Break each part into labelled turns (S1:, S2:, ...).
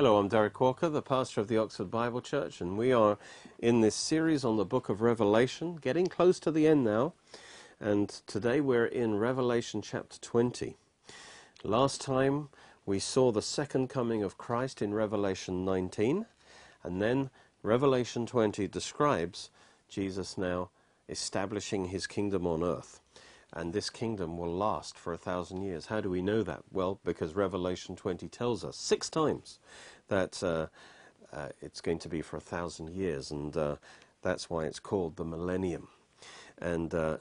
S1: Hello, I'm Derek Walker, the pastor of the Oxford Bible Church, and we are in this series on the book of Revelation, getting close to the end now. And today we're in Revelation chapter 20. Last time we saw the second coming of Christ in Revelation 19, and then Revelation 20 describes Jesus now establishing his kingdom on earth and this kingdom will last for a thousand years. How do we know that? Well, because Revelation 20 tells us six times that uh, uh, it's going to be for a thousand years, and uh, that's why it's called the millennium. And uh,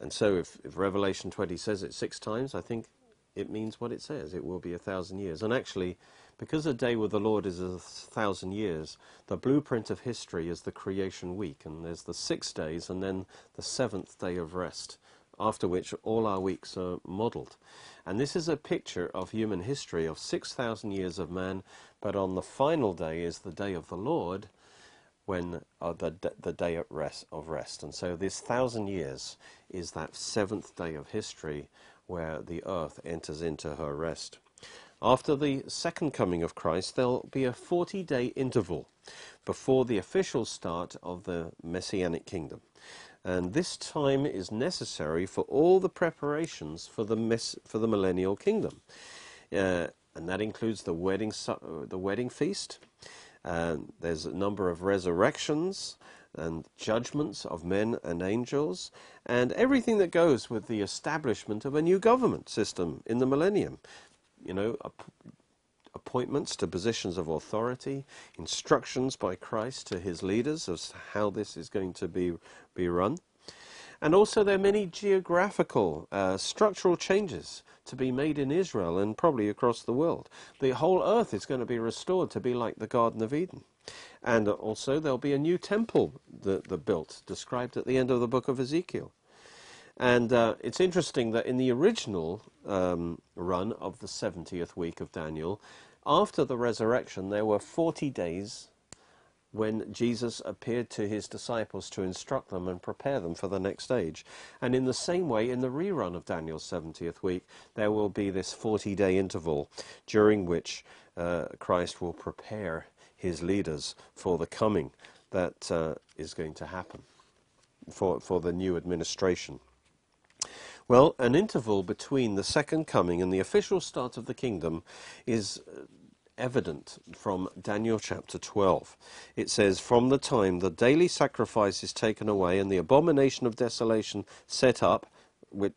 S1: and so, if, if Revelation 20 says it six times, I think it means what it says. It will be a thousand years. And actually, because a day with the Lord is a thousand years, the blueprint of history is the creation week, and there's the six days, and then the seventh day of rest after which all our weeks are modelled. And this is a picture of human history of 6,000 years of man, but on the final day is the day of the Lord, when uh, the, the day of rest, of rest. And so this thousand years is that seventh day of history where the earth enters into her rest. After the second coming of Christ, there'll be a 40 day interval before the official start of the Messianic kingdom. And this time is necessary for all the preparations for the, for the millennial kingdom. Uh, and that includes the wedding, su- the wedding feast. And there's a number of resurrections and judgments of men and angels, and everything that goes with the establishment of a new government system in the millennium. You know, appointments to positions of authority, instructions by Christ to his leaders as to how this is going to be, be run. And also, there are many geographical, uh, structural changes to be made in Israel and probably across the world. The whole earth is going to be restored to be like the Garden of Eden. And also, there'll be a new temple that, built, described at the end of the book of Ezekiel. And uh, it's interesting that in the original um, run of the 70th week of Daniel, after the resurrection, there were 40 days when Jesus appeared to his disciples to instruct them and prepare them for the next stage. And in the same way, in the rerun of Daniel's 70th week, there will be this 40 day interval during which uh, Christ will prepare his leaders for the coming that uh, is going to happen for, for the new administration. Well, an interval between the second coming and the official start of the kingdom is uh, evident from Daniel chapter 12. It says, From the time the daily sacrifice is taken away and the abomination of desolation set up,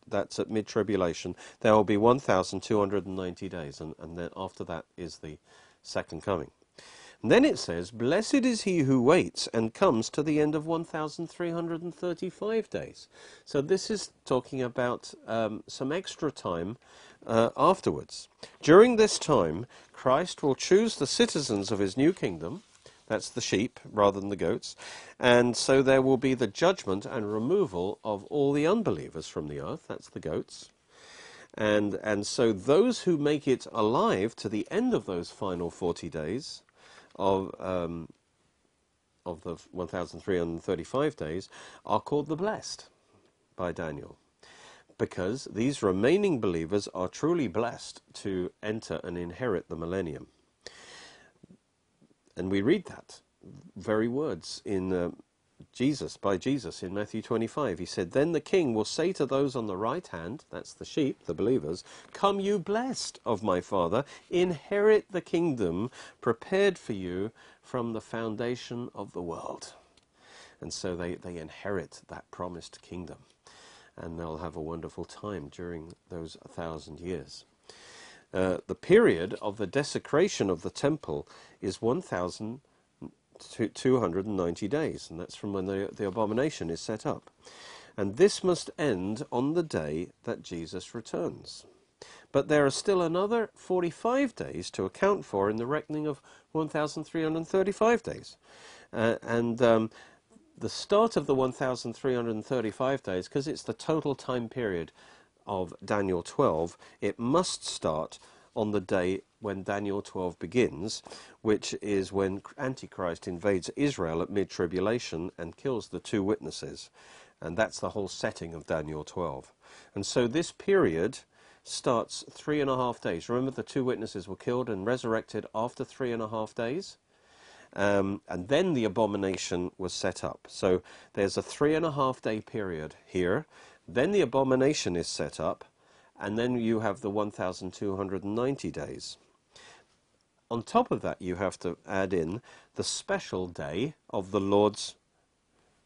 S1: that's at mid tribulation, there will be 1,290 days, and, and then after that is the second coming. And then it says, Blessed is he who waits and comes to the end of 1,335 days. So this is talking about um, some extra time uh, afterwards. During this time, Christ will choose the citizens of his new kingdom. That's the sheep rather than the goats. And so there will be the judgment and removal of all the unbelievers from the earth. That's the goats. And, and so those who make it alive to the end of those final 40 days of um, of the 1,335 days are called the blessed by Daniel. Because these remaining believers are truly blessed to enter and inherit the millennium. And we read that very words in uh, Jesus, by Jesus in Matthew 25. He said, Then the king will say to those on the right hand, that's the sheep, the believers, Come, you blessed of my Father, inherit the kingdom prepared for you from the foundation of the world. And so they, they inherit that promised kingdom. And they'll have a wonderful time during those thousand years. Uh, the period of the desecration of the temple is 1,000 290 days, and that's from when the, the abomination is set up. And this must end on the day that Jesus returns. But there are still another 45 days to account for in the reckoning of 1,335 days. Uh, and um, the start of the 1,335 days, because it's the total time period of Daniel 12, it must start on the day when Daniel 12 begins, which is when Antichrist invades Israel at mid tribulation and kills the two witnesses. And that's the whole setting of Daniel 12. And so this period starts three and a half days. Remember, the two witnesses were killed and resurrected after three and a half days? Um, and then the abomination was set up. So there's a three and a half day period here. Then the abomination is set up, and then you have the 1,290 days. On top of that, you have to add in the special day of the Lord's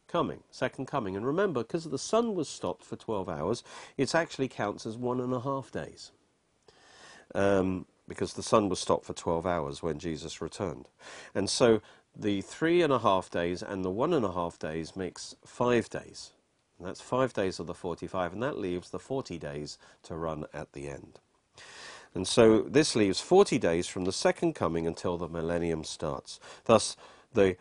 S1: coming, second coming. And remember, because the sun was stopped for 12 hours, it actually counts as one and a half days. Um, because the sun was stopped for 12 hours when Jesus returned. And so the three and a half days and the one and a half days makes five days. And that's five days of the 45, and that leaves the 40 days to run at the end. And so this leaves 40 days from the second coming until the millennium starts. Thus, the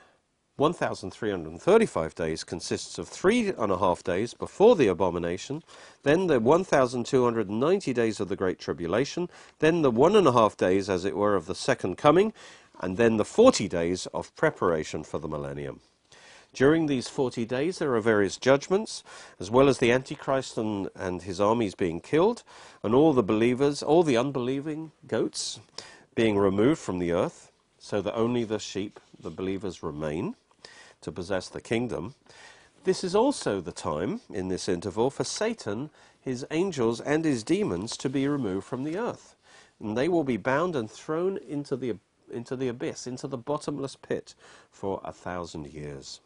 S1: 1,335 days consists of three and a half days before the abomination, then the 1,290 days of the Great Tribulation, then the one and a half days, as it were, of the second coming, and then the 40 days of preparation for the millennium. During these 40 days, there are various judgments, as well as the Antichrist and, and his armies being killed, and all the believers, all the unbelieving goats being removed from the earth, so that only the sheep, the believers, remain to possess the kingdom. This is also the time, in this interval, for Satan, his angels, and his demons to be removed from the earth. And they will be bound and thrown into the, into the abyss, into the bottomless pit, for a thousand years.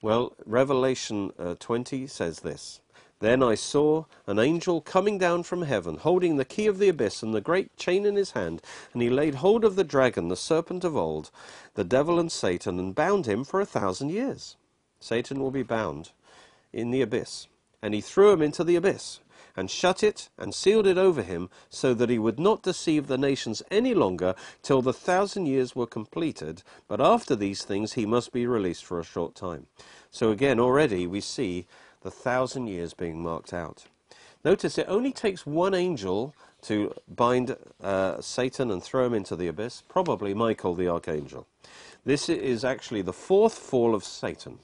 S1: Well, Revelation uh, 20 says this Then I saw an angel coming down from heaven, holding the key of the abyss and the great chain in his hand, and he laid hold of the dragon, the serpent of old, the devil and Satan, and bound him for a thousand years. Satan will be bound in the abyss, and he threw him into the abyss and shut it and sealed it over him, so that he would not deceive the nations any longer till the thousand years were completed. But after these things he must be released for a short time. So again, already we see the thousand years being marked out. Notice it only takes one angel to bind uh, Satan and throw him into the abyss, probably Michael the archangel. This is actually the fourth fall of Satan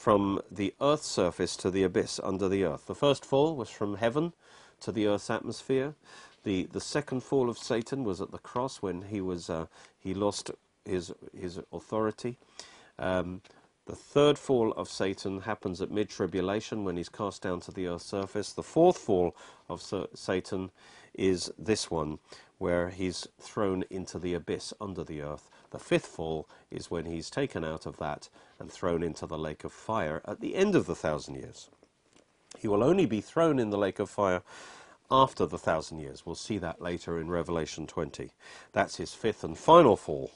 S1: from the earth's surface to the abyss under the earth. The first fall was from heaven to the earth's atmosphere. The, the second fall of Satan was at the cross when he, was, uh, he lost his, his authority. Um, the third fall of Satan happens at mid tribulation when he's cast down to the earth's surface. The fourth fall of Satan is this one, where he's thrown into the abyss under the earth. The fifth fall is when he's taken out of that and thrown into the lake of fire at the end of the thousand years. He will only be thrown in the lake of fire after the thousand years. We'll see that later in Revelation 20. That's his fifth and final fall,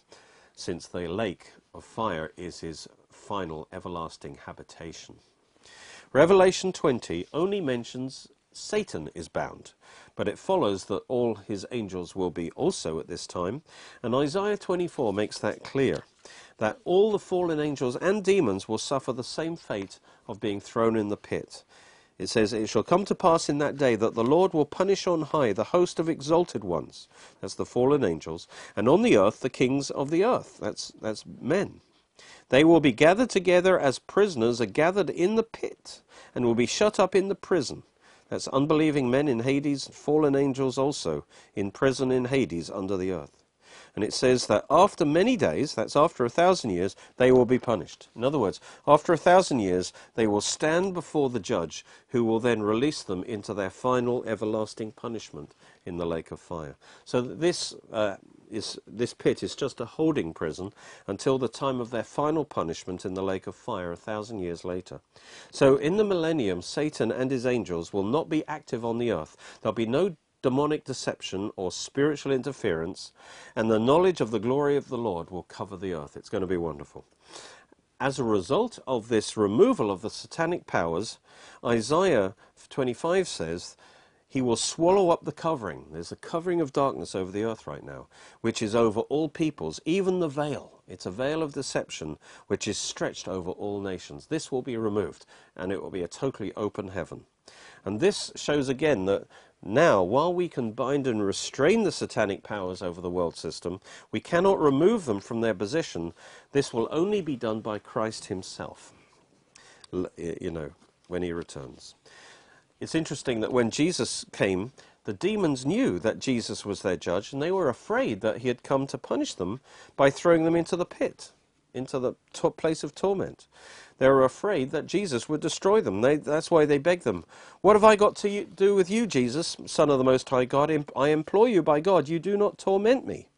S1: since the lake of fire is his final everlasting habitation. Revelation 20 only mentions Satan is bound. But it follows that all his angels will be also at this time. And Isaiah 24 makes that clear that all the fallen angels and demons will suffer the same fate of being thrown in the pit. It says, It shall come to pass in that day that the Lord will punish on high the host of exalted ones, that's the fallen angels, and on the earth the kings of the earth, that's, that's men. They will be gathered together as prisoners are gathered in the pit, and will be shut up in the prison. That's unbelieving men in Hades, fallen angels also, in prison in Hades under the earth. And it says that after many days, that's after a thousand years, they will be punished. In other words, after a thousand years, they will stand before the judge, who will then release them into their final everlasting punishment in the lake of fire. So this uh, is this pit is just a holding prison until the time of their final punishment in the lake of fire a thousand years later. So in the millennium, Satan and his angels will not be active on the earth. There'll be no demonic deception or spiritual interference, and the knowledge of the glory of the Lord will cover the earth. It's going to be wonderful. As a result of this removal of the satanic powers, Isaiah 25 says he will swallow up the covering. There's a covering of darkness over the earth right now, which is over all peoples, even the veil. It's a veil of deception which is stretched over all nations. This will be removed, and it will be a totally open heaven. And this shows again that now, while we can bind and restrain the satanic powers over the world system, we cannot remove them from their position. This will only be done by Christ himself, you know, when he returns. It's interesting that when Jesus came, the demons knew that Jesus was their judge, and they were afraid that he had come to punish them by throwing them into the pit, into the place of torment. They were afraid that Jesus would destroy them. They, that's why they begged them, What have I got to do with you, Jesus, Son of the Most High God? I implore you by God, you do not torment me.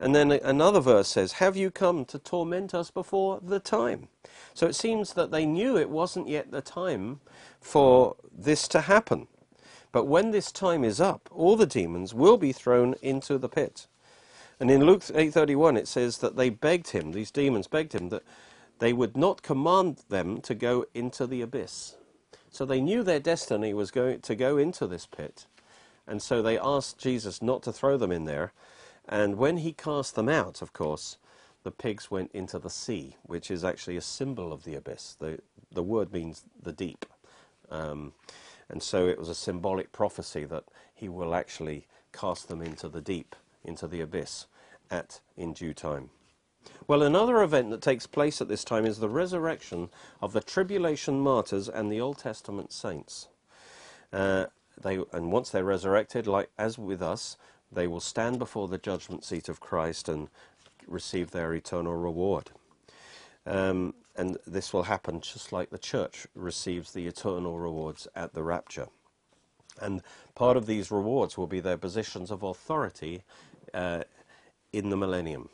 S1: And then another verse says, Have you come to torment us before the time? So it seems that they knew it wasn't yet the time for this to happen. But when this time is up, all the demons will be thrown into the pit. And in Luke 8:31 it says that they begged him, these demons begged him that they would not command them to go into the abyss. So they knew their destiny was going to go into this pit. And so they asked Jesus not to throw them in there. And when he cast them out, of course, the pigs went into the sea, which is actually a symbol of the abyss. The, the word means the deep. Um, and so it was a symbolic prophecy that he will actually cast them into the deep, into the abyss, at in due time. Well, another event that takes place at this time is the resurrection of the tribulation martyrs and the Old Testament saints. Uh, they, and once they're resurrected, like as with us, they will stand before the judgment seat of Christ and receive their eternal reward. Um, and this will happen just like the church receives the eternal rewards at the rapture. And part of these rewards will be their positions of authority uh, in the millennium.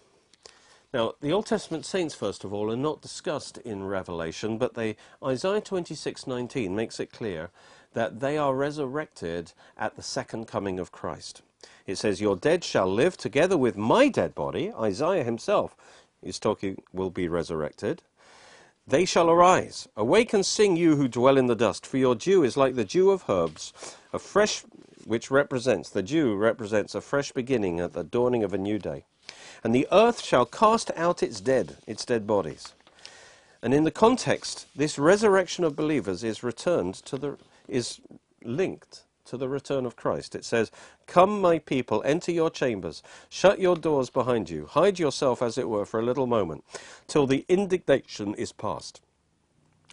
S1: Now, the Old Testament saints, first of all, are not discussed in Revelation, but they, Isaiah 26:19 makes it clear that they are resurrected at the second coming of Christ. It says, Your dead shall live together with my dead body. Isaiah himself is talking, will be resurrected. They shall arise. Awake and sing, you who dwell in the dust, for your dew is like the dew of herbs, a fresh, which represents, the dew represents a fresh beginning at the dawning of a new day. And the earth shall cast out its dead, its dead bodies. And in the context, this resurrection of believers is returned to the, is linked to the return of Christ. It says, Come, my people, enter your chambers, shut your doors behind you, hide yourself, as it were, for a little moment, till the indignation is past.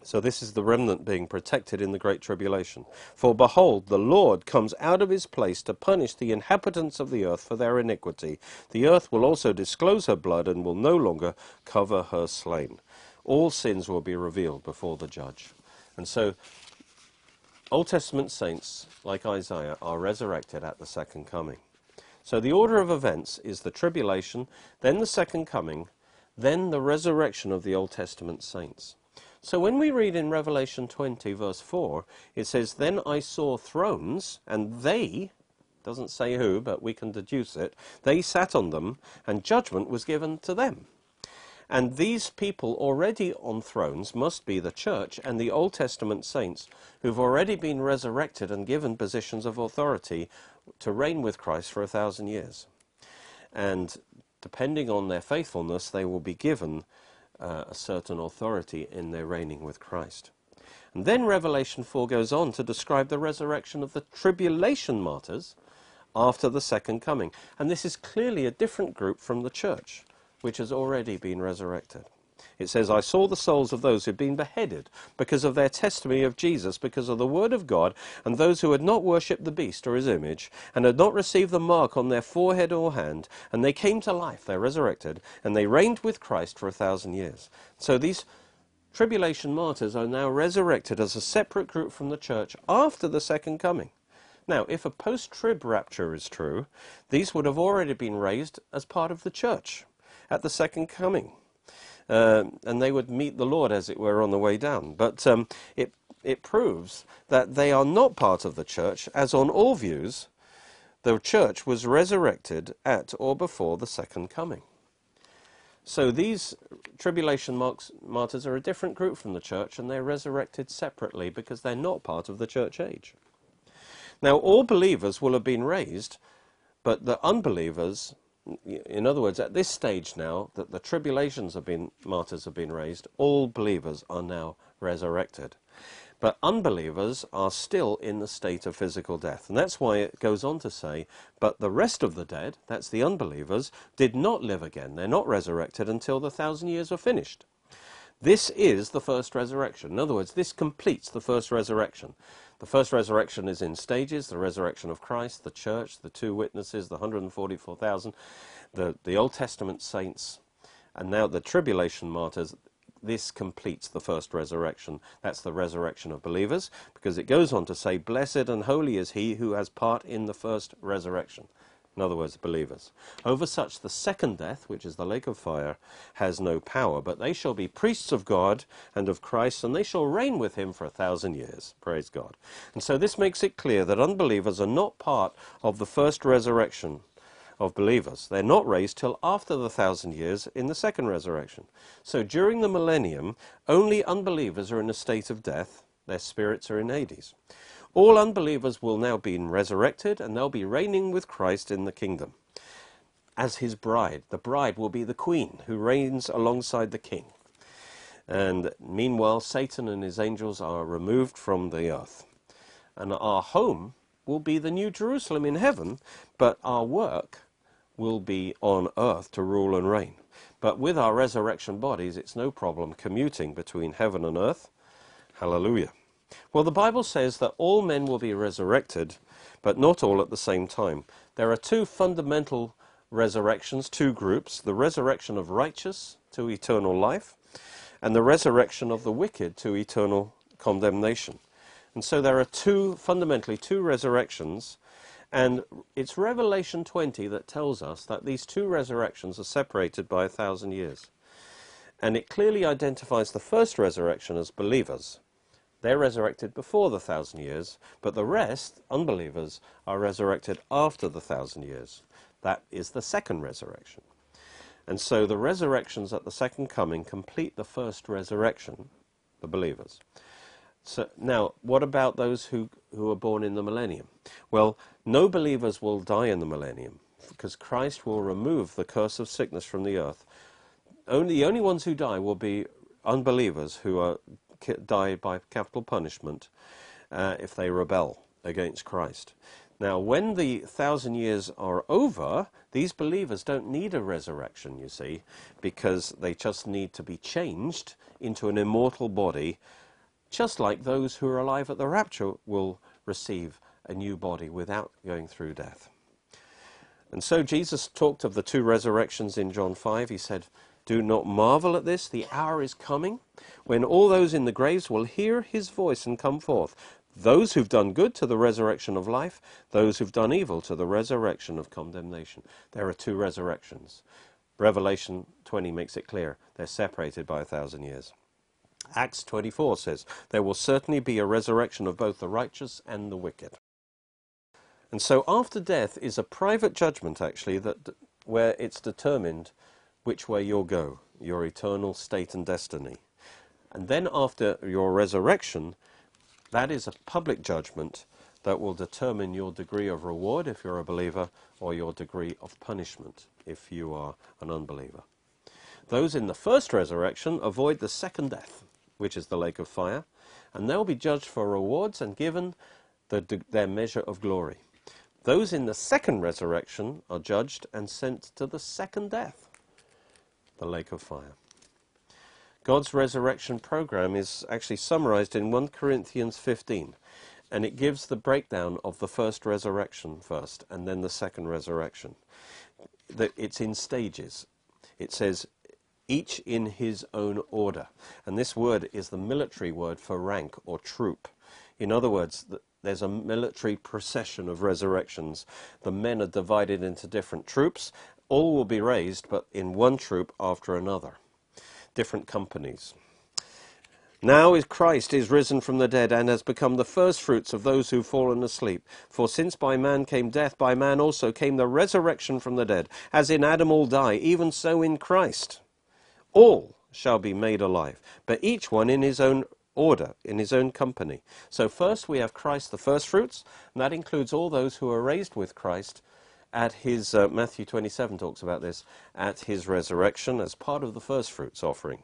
S1: So this is the remnant being protected in the great tribulation. For behold, the Lord comes out of his place to punish the inhabitants of the earth for their iniquity. The earth will also disclose her blood and will no longer cover her slain. All sins will be revealed before the judge. And so Old Testament saints, like Isaiah, are resurrected at the second coming. So the order of events is the tribulation, then the second coming, then the resurrection of the Old Testament saints. So when we read in Revelation 20, verse 4, it says, Then I saw thrones, and they, doesn't say who, but we can deduce it, they sat on them, and judgment was given to them. And these people already on thrones must be the church and the Old Testament saints who've already been resurrected and given positions of authority to reign with Christ for a thousand years. And depending on their faithfulness, they will be given uh, a certain authority in their reigning with Christ. And then Revelation 4 goes on to describe the resurrection of the tribulation martyrs after the second coming. And this is clearly a different group from the church which has already been resurrected. It says, I saw the souls of those who had been beheaded because of their testimony of Jesus, because of the word of God, and those who had not worshipped the beast or his image, and had not received the mark on their forehead or hand, and they came to life, they're resurrected, and they reigned with Christ for a thousand years. So these tribulation martyrs are now resurrected as a separate group from the church after the second coming. Now, if a post trib rapture is true, these would have already been raised as part of the church at the second coming. Uh, and they would meet the Lord, as it were, on the way down. But um, it, it proves that they are not part of the church, as on all views, the church was resurrected at or before the second coming. So these tribulation martyrs are a different group from the church, and they're resurrected separately because they're not part of the church age. Now, all believers will have been raised, but the unbelievers in other words, at this stage now that the tribulations have been, martyrs have been raised, all believers are now resurrected. But unbelievers are still in the state of physical death. And that's why it goes on to say, but the rest of the dead, that's the unbelievers, did not live again. They're not resurrected until the thousand years are finished. This is the first resurrection. In other words, this completes the first resurrection. The first resurrection is in stages the resurrection of Christ, the church, the two witnesses, the 144,000, the, the Old Testament saints, and now the tribulation martyrs. This completes the first resurrection. That's the resurrection of believers, because it goes on to say, Blessed and holy is he who has part in the first resurrection in other words, believers. Over such the second death, which is the lake of fire, has no power, but they shall be priests of God and of Christ, and they shall reign with him for a thousand years. Praise God. And so this makes it clear that unbelievers are not part of the first resurrection of believers. They're not raised till after the thousand years in the second resurrection. So during the millennium, only unbelievers are in a state of death, their spirits are in Hades. All unbelievers will now be resurrected and they'll be reigning with Christ in the kingdom as his bride. The bride will be the queen who reigns alongside the king. And meanwhile, Satan and his angels are removed from the earth. And our home will be the New Jerusalem in heaven, but our work will be on earth to rule and reign. But with our resurrection bodies, it's no problem commuting between heaven and earth. Hallelujah. Well, the Bible says that all men will be resurrected, but not all at the same time. There are two fundamental resurrections, two groups the resurrection of righteous to eternal life, and the resurrection of the wicked to eternal condemnation. And so there are two, fundamentally, two resurrections, and it's Revelation 20 that tells us that these two resurrections are separated by a thousand years. And it clearly identifies the first resurrection as believers. They're resurrected before the thousand years, but the rest, unbelievers, are resurrected after the thousand years. That is the second resurrection. And so the resurrections at the second coming complete the first resurrection, the believers. So now, what about those who, who are born in the millennium? Well, no believers will die in the millennium because Christ will remove the curse of sickness from the earth. Only, the only ones who die will be unbelievers who are die by capital punishment uh, if they rebel against Christ. Now, when the thousand years are over, these believers don't need a resurrection, you see, because they just need to be changed into an immortal body, just like those who are alive at the rapture will receive a new body without going through death. And so Jesus talked of the two resurrections in John 5. He said, do not marvel at this, the hour is coming when all those in the graves will hear his voice and come forth. Those who've done good to the resurrection of life, those who've done evil to the resurrection of condemnation. There are two resurrections. Revelation 20 makes it clear they're separated by a thousand years. Acts 24 says, There will certainly be a resurrection of both the righteous and the wicked. And so after death is a private judgment, actually, that where it's determined which way you'll go, your eternal state and destiny. And then after your resurrection, that is a public judgment that will determine your degree of reward if you're a believer or your degree of punishment if you are an unbeliever. Those in the first resurrection avoid the second death, which is the lake of fire, and they'll be judged for rewards and given the, their measure of glory. Those in the second resurrection are judged and sent to the second death the lake of fire. God's resurrection program is actually summarized in 1 Corinthians 15, and it gives the breakdown of the first resurrection first, and then the second resurrection. It's in stages. It says, each in his own order. And this word is the military word for rank or troop. In other words, there's a military procession of resurrections. The men are divided into different troops, all will be raised, but in one troop after another. Different companies. Now is Christ is risen from the dead and has become the firstfruits of those who've fallen asleep. For since by man came death, by man also came the resurrection from the dead. As in Adam all die, even so in Christ. All shall be made alive, but each one in his own order, in his own company. So first we have Christ the firstfruits, and that includes all those who are raised with Christ at his, uh, Matthew 27 talks about this, at his resurrection as part of the first fruits offering.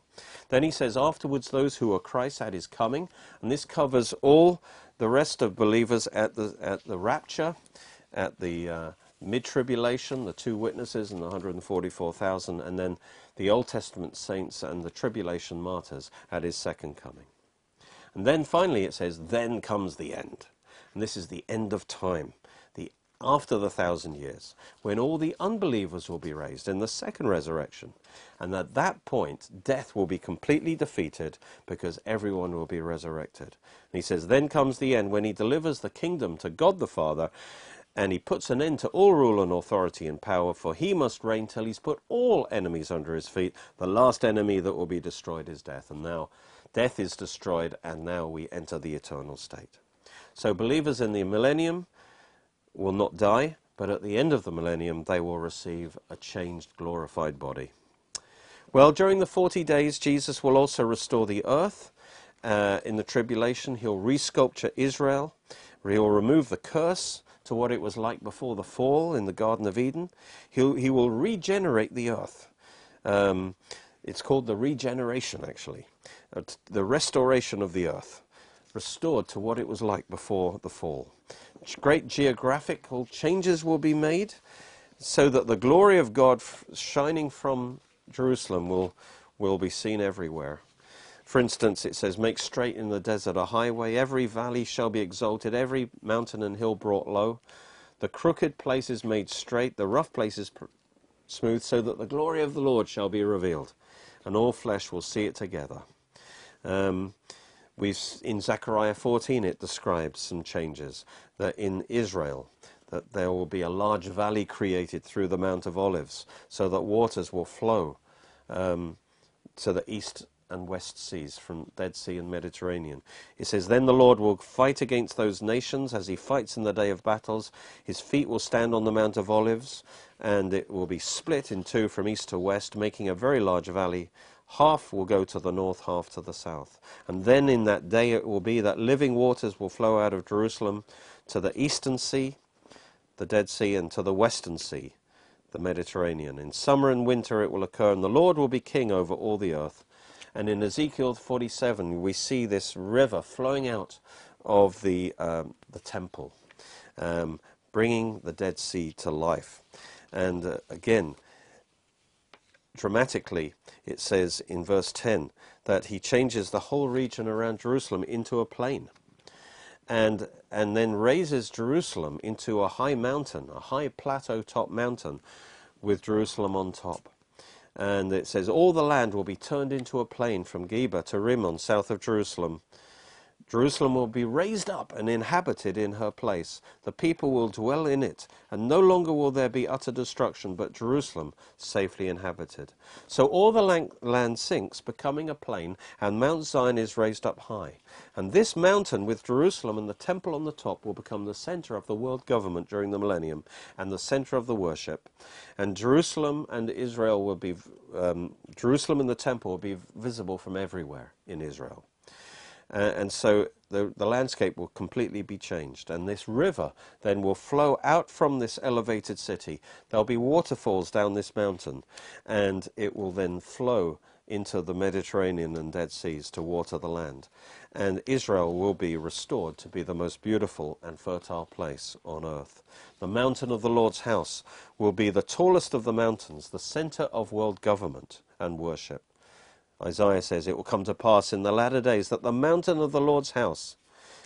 S1: Then he says, afterwards, those who are Christ at his coming, and this covers all the rest of believers at the, at the rapture, at the, uh, mid tribulation, the two witnesses and the 144,000, and then the Old Testament saints and the tribulation martyrs at his second coming. And then finally it says, Then comes the end. And this is the end of time, after the thousand years, when all the unbelievers will be raised in the second resurrection. And at that point, death will be completely defeated because everyone will be resurrected. And he says, Then comes the end when he delivers the kingdom to God the Father and he puts an end to all rule and authority and power, for he must reign till he's put all enemies under his feet. The last enemy that will be destroyed is death. And now death is destroyed, and now we enter the eternal state. So believers in the millennium will not die, but at the end of the millennium they will receive a changed, glorified body. Well, during the 40 days, Jesus will also restore the earth. Uh, in the tribulation, he'll resculpture Israel. He'll remove the curse to what it was like before the fall in the Garden of Eden. He'll, he will regenerate the earth. Um, it's called the regeneration, actually, uh, the restoration of the earth, restored to what it was like before the fall. Great geographical changes will be made so that the glory of God shining from Jerusalem will, will be seen everywhere. For instance, it says, Make straight in the desert a highway, every valley shall be exalted, every mountain and hill brought low, the crooked places made straight, the rough places smooth, so that the glory of the Lord shall be revealed, and all flesh will see it together. Um, we've in Zechariah 14 it describes some changes that in Israel that there will be a large valley created through the Mount of Olives, so that waters will flow um, to the east and west seas, from Dead Sea and Mediterranean. It says, Then the Lord will fight against those nations as he fights in the day of battles. His feet will stand on the Mount of Olives, and it will be split in two from east to west, making a very large valley. Half will go to the north, half to the south. And then in that day it will be that living waters will flow out of Jerusalem to the eastern sea, the Dead Sea, and to the western sea, the Mediterranean. In summer and winter it will occur, and the Lord will be king over all the earth. And in Ezekiel 47, we see this river flowing out of the, um, the temple, um, bringing the Dead Sea to life. And uh, again, dramatically, it says in verse 10 that he changes the whole region around Jerusalem into a plain. And, and then raises Jerusalem into a high mountain, a high plateau top mountain with Jerusalem on top. And it says, All the land will be turned into a plain from Geba to Rimmon, south of Jerusalem. Jerusalem will be raised up and inhabited in her place. The people will dwell in it, and no longer will there be utter destruction, but Jerusalem safely inhabited. So all the land sinks, becoming a plain, and Mount Zion is raised up high. And this mountain, with Jerusalem and the temple on the top, will become the center of the world government during the millennium, and the center of the worship. And Jerusalem and Israel will be, um, Jerusalem and the temple will be visible from everywhere in Israel. Uh, and so the, the landscape will completely be changed. And this river then will flow out from this elevated city. There'll be waterfalls down this mountain, and it will then flow into the Mediterranean and Dead Seas to water the land. And Israel will be restored to be the most beautiful and fertile place on earth. The mountain of the Lord's house will be the tallest of the mountains, the center of world government and worship. Isaiah says, It will come to pass in the latter days that the mountain of the Lord's house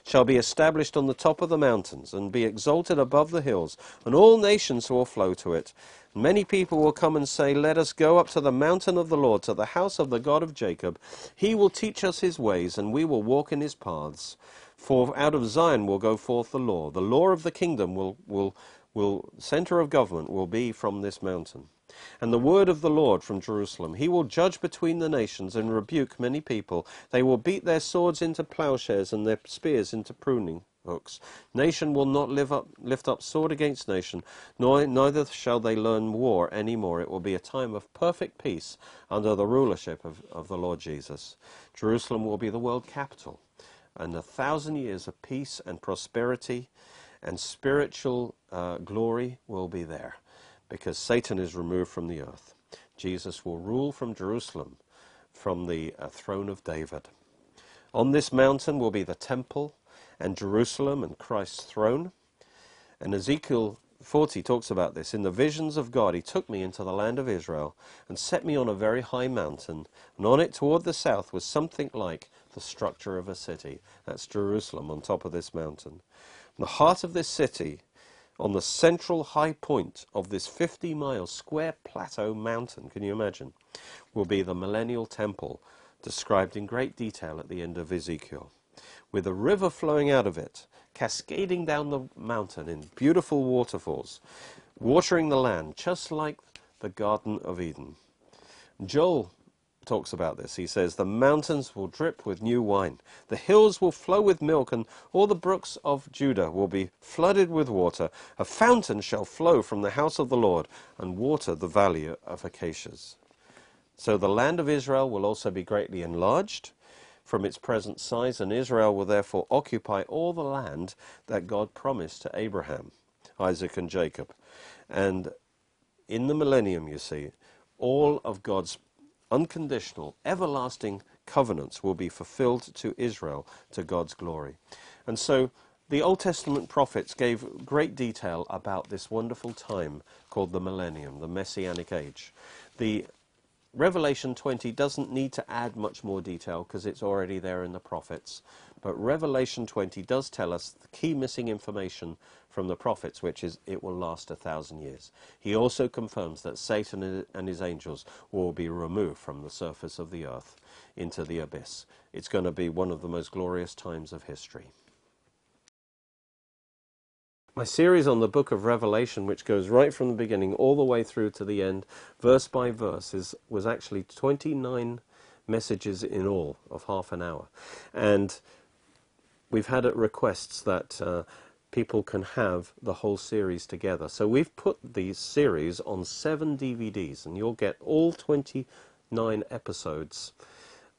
S1: shall be established on the top of the mountains and be exalted above the hills, and all nations will flow to it. Many people will come and say, Let us go up to the mountain of the Lord, to the house of the God of Jacob. He will teach us his ways, and we will walk in his paths. For out of Zion will go forth the law. The law of the kingdom will, will, will center of government will be from this mountain and the word of the Lord from Jerusalem. He will judge between the nations and rebuke many people. They will beat their swords into plowshares and their spears into pruning hooks. Nation will not up, lift up sword against nation, nor neither shall they learn war any more. It will be a time of perfect peace under the rulership of, of the Lord Jesus. Jerusalem will be the world capital, and a thousand years of peace and prosperity and spiritual uh, glory will be there because Satan is removed from the earth. Jesus will rule from Jerusalem, from the uh, throne of David. On this mountain will be the temple and Jerusalem and Christ's throne. And Ezekiel 40 talks about this. In the visions of God, he took me into the land of Israel and set me on a very high mountain, and on it toward the south was something like the structure of a city. That's Jerusalem on top of this mountain. In the heart of this city, on the central high point of this 50 mile square plateau mountain, can you imagine, will be the millennial temple described in great detail at the end of Ezekiel, with a river flowing out of it cascading down the mountain in beautiful waterfalls, watering the land, just like the Garden of Eden. Joel talks about this. He says, The mountains will drip with new wine, the hills will flow with milk, and all the brooks of Judah will be flooded with water. A fountain shall flow from the house of the Lord and water the valley of acacias. So the land of Israel will also be greatly enlarged from its present size, and Israel will therefore occupy all the land that God promised to Abraham, Isaac, and Jacob. And in the millennium, you see, all of God's unconditional, everlasting covenants will be fulfilled to Israel to God's glory. And so the Old Testament prophets gave great detail about this wonderful time called the millennium, the Messianic age. The Revelation 20 doesn't need to add much more detail because it's already there in the prophets. But Revelation 20 does tell us the key missing information from the prophets, which is it will last a thousand years. He also confirms that Satan and his angels will be removed from the surface of the earth into the abyss. It's going to be one of the most glorious times of history. My series on the book of Revelation, which goes right from the beginning all the way through to the end, verse by verse, is, was actually 29 messages in all of half an hour. And we've had requests that uh, people can have the whole series together. So we've put these series on seven DVDs, and you'll get all 29 episodes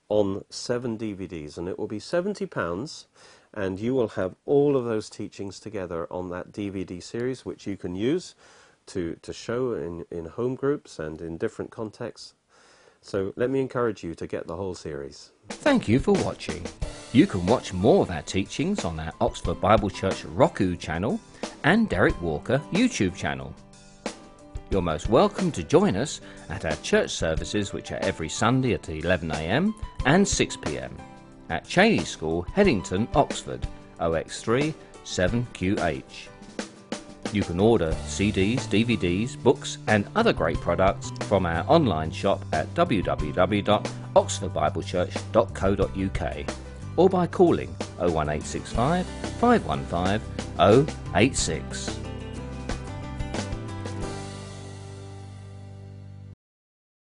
S1: on seven DVDs, and it will be £70 and you will have all of those teachings together on that DVD series, which you can use to, to show in, in home groups and in different contexts. So let me encourage you to get the whole series.
S2: Thank you for watching. You can watch more of our teachings on our Oxford Bible Church Roku channel and Derek Walker YouTube channel. You're most welcome to join us at our church services, which are every Sunday at 11am and 6pm at Cheney School, Headington, Oxford, OX3 7QH. You can order CDs, DVDs, books, and other great products from our online shop at www.oxfordbiblechurch.co.uk or by calling 01865 515 086.